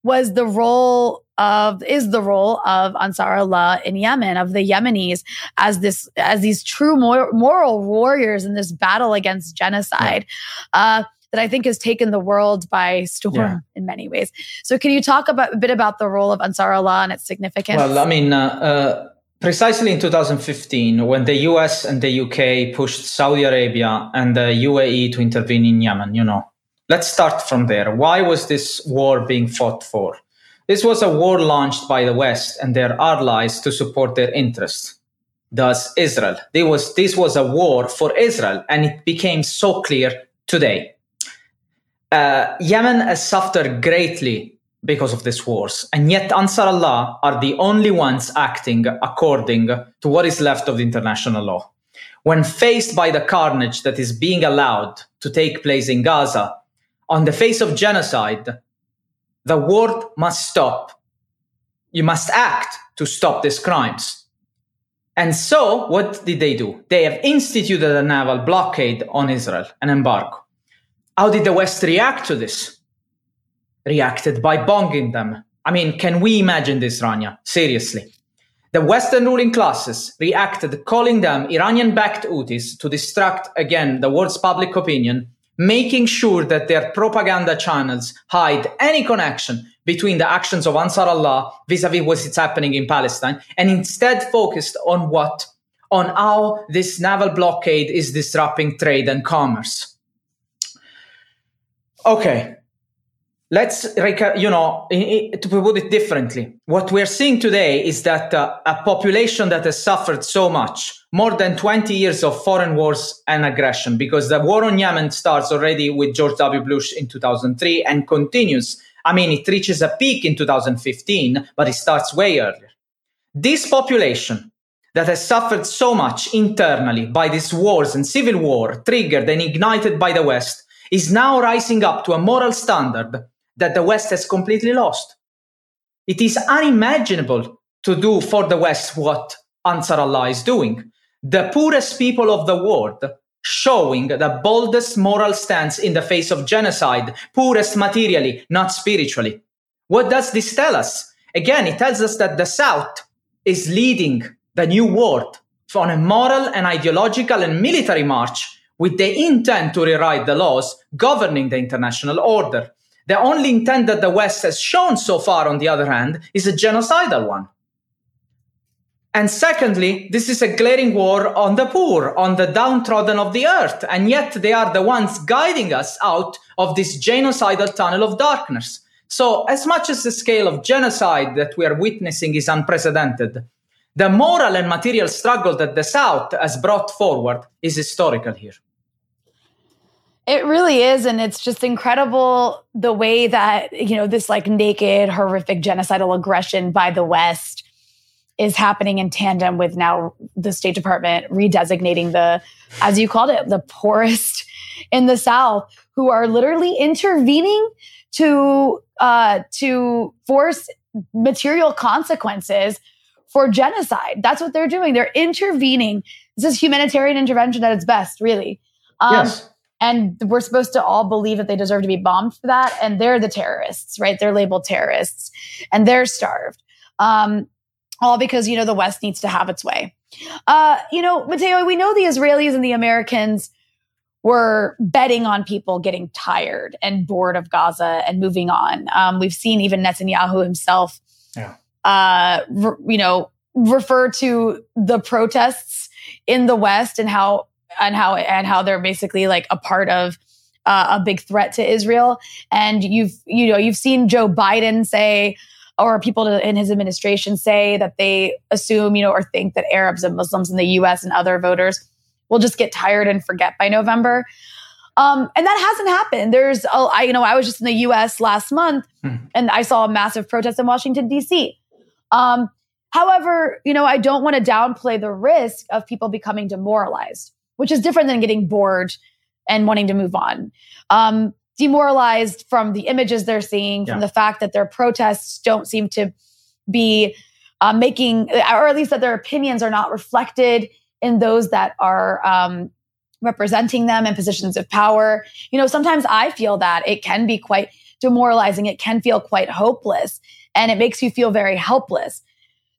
was the role of is the role of Ansar Allah in Yemen of the Yemenis as this as these true mor- moral warriors in this battle against genocide. Yeah. Uh, that I think has taken the world by storm yeah. in many ways. So, can you talk about a bit about the role of Ansar Allah and its significance? Well, I mean, uh, uh, precisely in 2015, when the US and the UK pushed Saudi Arabia and the UAE to intervene in Yemen, you know, let's start from there. Why was this war being fought for? This was a war launched by the West and their allies to support their interests. Thus, Israel. This was, this was a war for Israel, and it became so clear today. Uh, Yemen has suffered greatly because of these wars, and yet Ansar Allah are the only ones acting according to what is left of the international law. When faced by the carnage that is being allowed to take place in Gaza, on the face of genocide, the world must stop. You must act to stop these crimes. And so, what did they do? They have instituted a naval blockade on Israel, an embargo. How did the West react to this? Reacted by bombing them. I mean, can we imagine this, Rania? Seriously. The Western ruling classes reacted, calling them Iranian backed Houthis to distract again the world's public opinion, making sure that their propaganda channels hide any connection between the actions of Ansar Allah vis a vis what's happening in Palestine, and instead focused on what? On how this naval blockade is disrupting trade and commerce. Okay. Let's, you know, to put it differently, what we're seeing today is that uh, a population that has suffered so much, more than 20 years of foreign wars and aggression, because the war on Yemen starts already with George W. Bush in 2003 and continues. I mean, it reaches a peak in 2015, but it starts way earlier. This population that has suffered so much internally by these wars and civil war triggered and ignited by the West is now rising up to a moral standard that the West has completely lost. It is unimaginable to do for the West what Ansar Allah is doing. The poorest people of the world showing the boldest moral stance in the face of genocide, poorest materially, not spiritually. What does this tell us? Again, it tells us that the South is leading the new world on a moral and ideological and military march with the intent to rewrite the laws governing the international order. The only intent that the West has shown so far, on the other hand, is a genocidal one. And secondly, this is a glaring war on the poor, on the downtrodden of the earth. And yet they are the ones guiding us out of this genocidal tunnel of darkness. So, as much as the scale of genocide that we are witnessing is unprecedented, the moral and material struggle that the South has brought forward is historical here. It really is. And it's just incredible the way that, you know, this like naked, horrific genocidal aggression by the West is happening in tandem with now the State Department redesignating the, as you called it, the poorest in the South who are literally intervening to, uh, to force material consequences for genocide. That's what they're doing. They're intervening. This is humanitarian intervention at its best, really. Um, yes. And we're supposed to all believe that they deserve to be bombed for that. And they're the terrorists, right? They're labeled terrorists and they're starved. Um, all because, you know, the West needs to have its way. Uh, you know, Matteo, we know the Israelis and the Americans were betting on people getting tired and bored of Gaza and moving on. Um, we've seen even Netanyahu himself, yeah. uh, re- you know, refer to the protests in the West and how and how and how they're basically like a part of uh, a big threat to Israel. And you've you know you've seen Joe Biden say or people in his administration say that they assume, you know, or think that Arabs and Muslims in the US and other voters will just get tired and forget by November. Um, and that hasn't happened. There's, a, I, you know, I was just in the US last month hmm. and I saw a massive protest in Washington, D.C. Um, however, you know, I don't want to downplay the risk of people becoming demoralized, which is different than getting bored and wanting to move on. Um, demoralized from the images they're seeing, yeah. from the fact that their protests don't seem to be uh, making, or at least that their opinions are not reflected in those that are um, representing them in positions of power. You know, sometimes I feel that it can be quite demoralizing. It can feel quite hopeless and it makes you feel very helpless.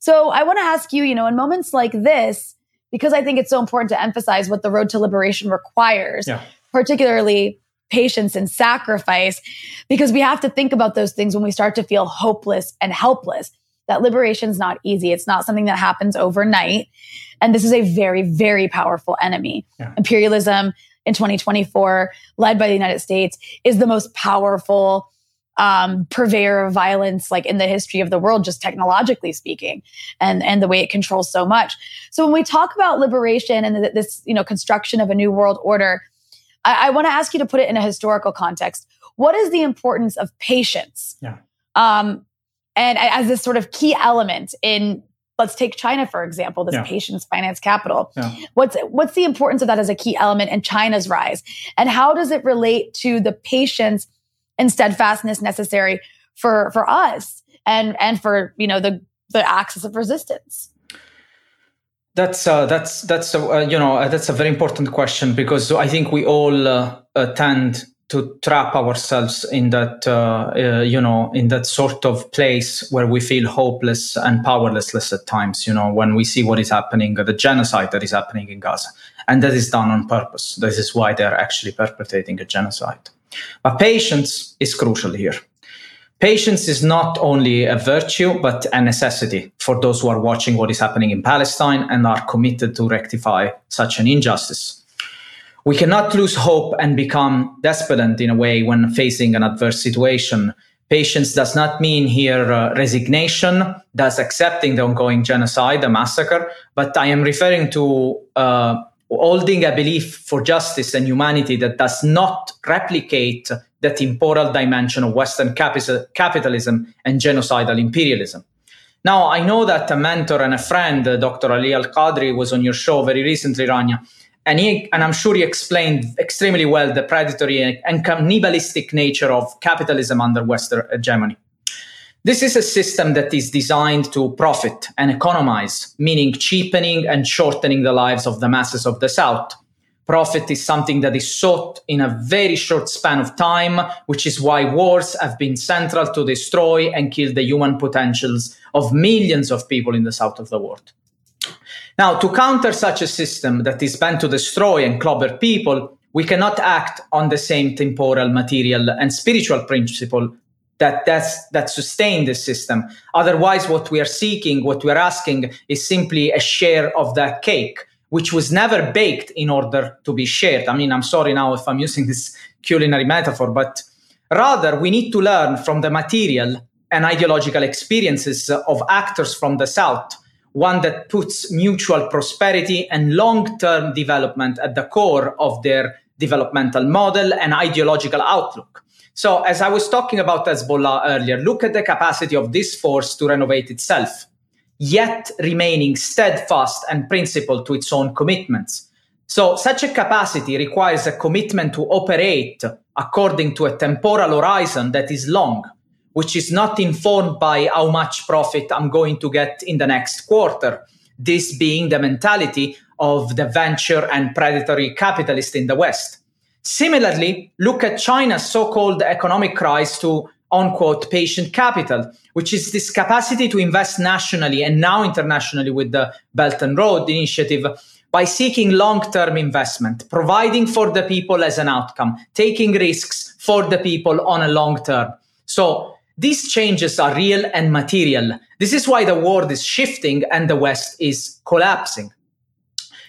So I want to ask you, you know, in moments like this, because I think it's so important to emphasize what the road to liberation requires, yeah. particularly patience and sacrifice because we have to think about those things when we start to feel hopeless and helpless. That liberation is not easy. It's not something that happens overnight. And this is a very, very powerful enemy. Yeah. Imperialism in 2024, led by the United States, is the most powerful um, purveyor of violence like in the history of the world just technologically speaking and and the way it controls so much so when we talk about liberation and this you know construction of a new world order I, I want to ask you to put it in a historical context. What is the importance of patience? Yeah. Um, and as this sort of key element in let's take China for example, this yeah. patience finance capital. Yeah. What's what's the importance of that as a key element in China's rise, and how does it relate to the patience and steadfastness necessary for for us and and for you know the the axis of resistance? That's uh, that's that's uh, you know uh, that's a very important question because I think we all uh, uh, tend to trap ourselves in that uh, you know in that sort of place where we feel hopeless and powerless at times. You know when we see what is happening, the genocide that is happening in Gaza, and that is done on purpose. This is why they are actually perpetrating a genocide. But patience is crucial here. Patience is not only a virtue, but a necessity for those who are watching what is happening in Palestine and are committed to rectify such an injustice. We cannot lose hope and become despondent in a way when facing an adverse situation. Patience does not mean here uh, resignation, thus accepting the ongoing genocide, the massacre, but I am referring to uh, holding a belief for justice and humanity that does not replicate the temporal dimension of Western capital, capitalism and genocidal imperialism. Now, I know that a mentor and a friend, uh, Dr. Ali Al Kadri, was on your show very recently, Rania, and, he, and I'm sure he explained extremely well the predatory and cannibalistic nature of capitalism under Western hegemony. This is a system that is designed to profit and economize, meaning cheapening and shortening the lives of the masses of the South profit is something that is sought in a very short span of time, which is why wars have been central to destroy and kill the human potentials of millions of people in the south of the world. Now, to counter such a system that is bent to destroy and clobber people, we cannot act on the same temporal, material, and spiritual principle that that's, that sustain the system. Otherwise, what we are seeking, what we are asking, is simply a share of that cake which was never baked in order to be shared. I mean, I'm sorry now if I'm *laughs* using this culinary metaphor, but rather we need to learn from the material and ideological experiences of actors from the South, one that puts mutual prosperity and long term development at the core of their developmental model and ideological outlook. So, as I was talking about Hezbollah earlier, look at the capacity of this force to renovate itself yet remaining steadfast and principled to its own commitments. So, such a capacity requires a commitment to operate according to a temporal horizon that is long, which is not informed by how much profit I'm going to get in the next quarter. This being the mentality of the venture and predatory capitalist in the West. Similarly, look at China's so called economic rise to unquote patient capital, which is this capacity to invest nationally and now internationally with the Belt and Road Initiative, by seeking long-term investment, providing for the people as an outcome, taking risks for the people on a long term. So these changes are real and material. This is why the world is shifting and the West is collapsing.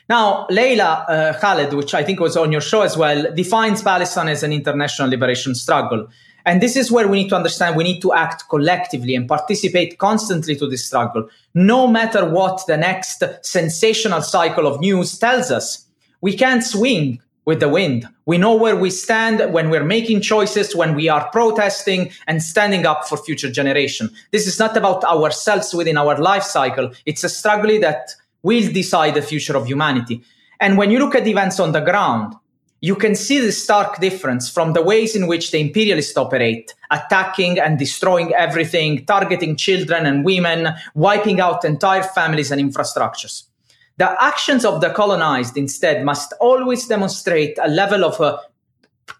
Now, Leila uh, Khaled, which I think was on your show as well, defines Palestine as an international liberation struggle. And this is where we need to understand we need to act collectively and participate constantly to this struggle, no matter what the next sensational cycle of news tells us. We can't swing with the wind. We know where we stand when we're making choices, when we are protesting and standing up for future generation. This is not about ourselves within our life cycle. It's a struggle that will decide the future of humanity. And when you look at events on the ground, you can see the stark difference from the ways in which the imperialists operate, attacking and destroying everything, targeting children and women, wiping out entire families and infrastructures. The actions of the colonized instead must always demonstrate a level of uh,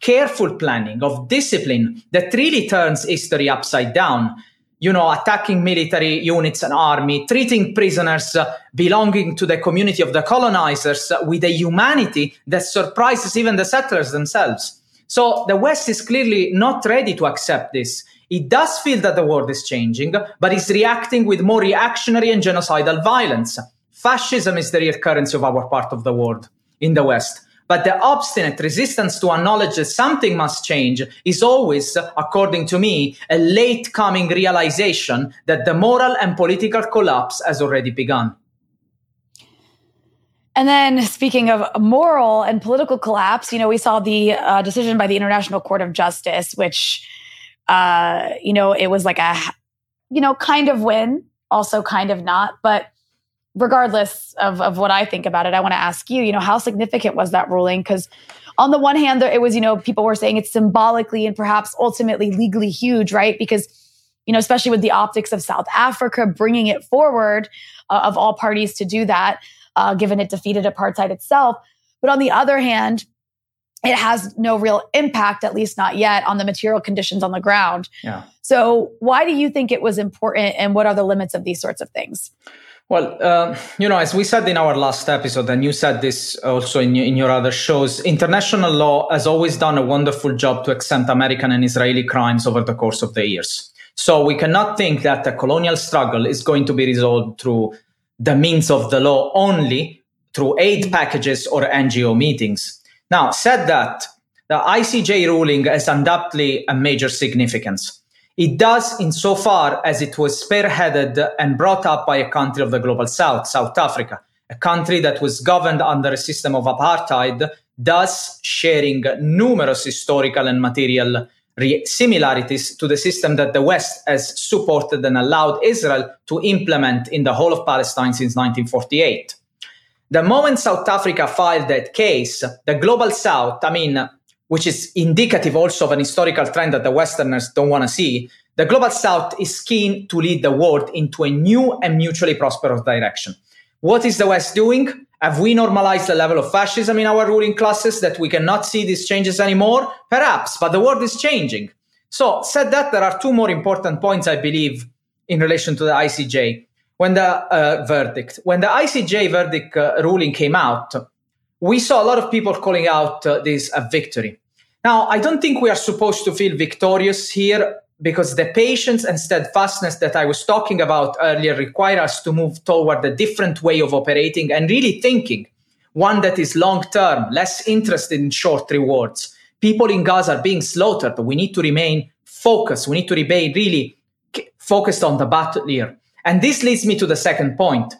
careful planning, of discipline that really turns history upside down you know, attacking military units and army, treating prisoners belonging to the community of the colonizers with a humanity that surprises even the settlers themselves. So the West is clearly not ready to accept this. It does feel that the world is changing, but is reacting with more reactionary and genocidal violence. Fascism is the real currency of our part of the world in the West. But the obstinate resistance to acknowledge that something must change is always, according to me, a late coming realization that the moral and political collapse has already begun. And then, speaking of moral and political collapse, you know, we saw the uh, decision by the International Court of Justice, which, uh, you know, it was like a, you know, kind of win, also kind of not. But regardless of, of what I think about it, I want to ask you, you know, how significant was that ruling? Because on the one hand, there, it was, you know, people were saying it's symbolically and perhaps ultimately legally huge, right? Because, you know, especially with the optics of South Africa bringing it forward uh, of all parties to do that, uh, given it defeated apartheid itself. But on the other hand, it has no real impact, at least not yet, on the material conditions on the ground. Yeah. So, why do you think it was important, and what are the limits of these sorts of things? Well, uh, you know, as we said in our last episode, and you said this also in, in your other shows, international law has always done a wonderful job to exempt American and Israeli crimes over the course of the years. So we cannot think that the colonial struggle is going to be resolved through the means of the law only through aid packages or NGO meetings. Now, said that, the ICJ ruling has undoubtedly a major significance. It does insofar as it was spearheaded and brought up by a country of the global south, South Africa, a country that was governed under a system of apartheid, thus sharing numerous historical and material re- similarities to the system that the West has supported and allowed Israel to implement in the whole of Palestine since 1948. The moment South Africa filed that case, the global south, I mean, which is indicative also of an historical trend that the Westerners don't want to see, the global south is keen to lead the world into a new and mutually prosperous direction. What is the West doing? Have we normalized the level of fascism in our ruling classes that we cannot see these changes anymore? Perhaps, but the world is changing. So, said that, there are two more important points, I believe, in relation to the ICJ. When the uh, verdict, when the ICJ verdict uh, ruling came out, we saw a lot of people calling out uh, this a victory. Now, I don't think we are supposed to feel victorious here because the patience and steadfastness that I was talking about earlier require us to move toward a different way of operating and really thinking, one that is long term, less interested in short rewards. People in Gaza are being slaughtered. We need to remain focused. We need to remain really focused on the battle here. And this leads me to the second point.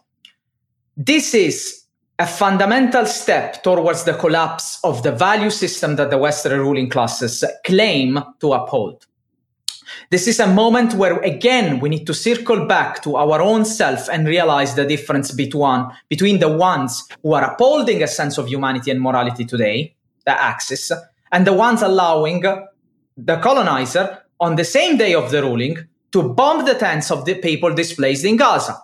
This is a fundamental step towards the collapse of the value system that the Western ruling classes claim to uphold. This is a moment where, again, we need to circle back to our own self and realize the difference between, between the ones who are upholding a sense of humanity and morality today, the Axis, and the ones allowing the colonizer on the same day of the ruling to bomb the tents of the people displaced in Gaza.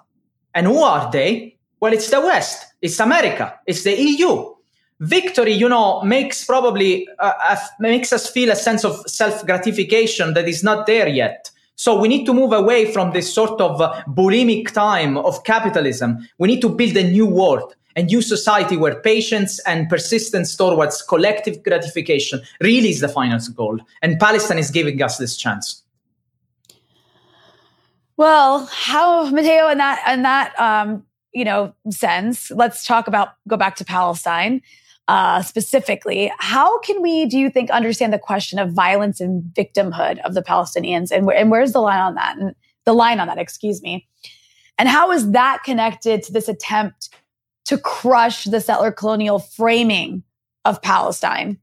And who are they? Well, it's the West, it's America, it's the EU. Victory, you know, makes probably uh, makes us feel a sense of self gratification that is not there yet. So we need to move away from this sort of uh, bulimic time of capitalism. We need to build a new world. a new society where patience and persistence towards collective gratification really is the final goal. And Palestine is giving us this chance. Well, how Matteo in that in that um, you know sense, let's talk about go back to Palestine uh, specifically. How can we, do you think, understand the question of violence and victimhood of the Palestinians, and, and where's the line on that? And the line on that, excuse me. And how is that connected to this attempt to crush the settler colonial framing of Palestine?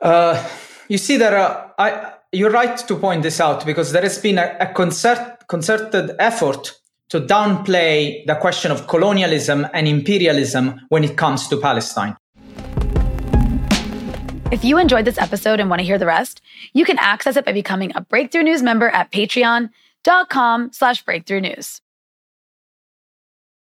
Uh, you see, are, I, you're right to point this out because there has been a, a concert, concerted effort to downplay the question of colonialism and imperialism when it comes to Palestine. If you enjoyed this episode and want to hear the rest, you can access it by becoming a Breakthrough News member at patreon.com slash breakthrough news.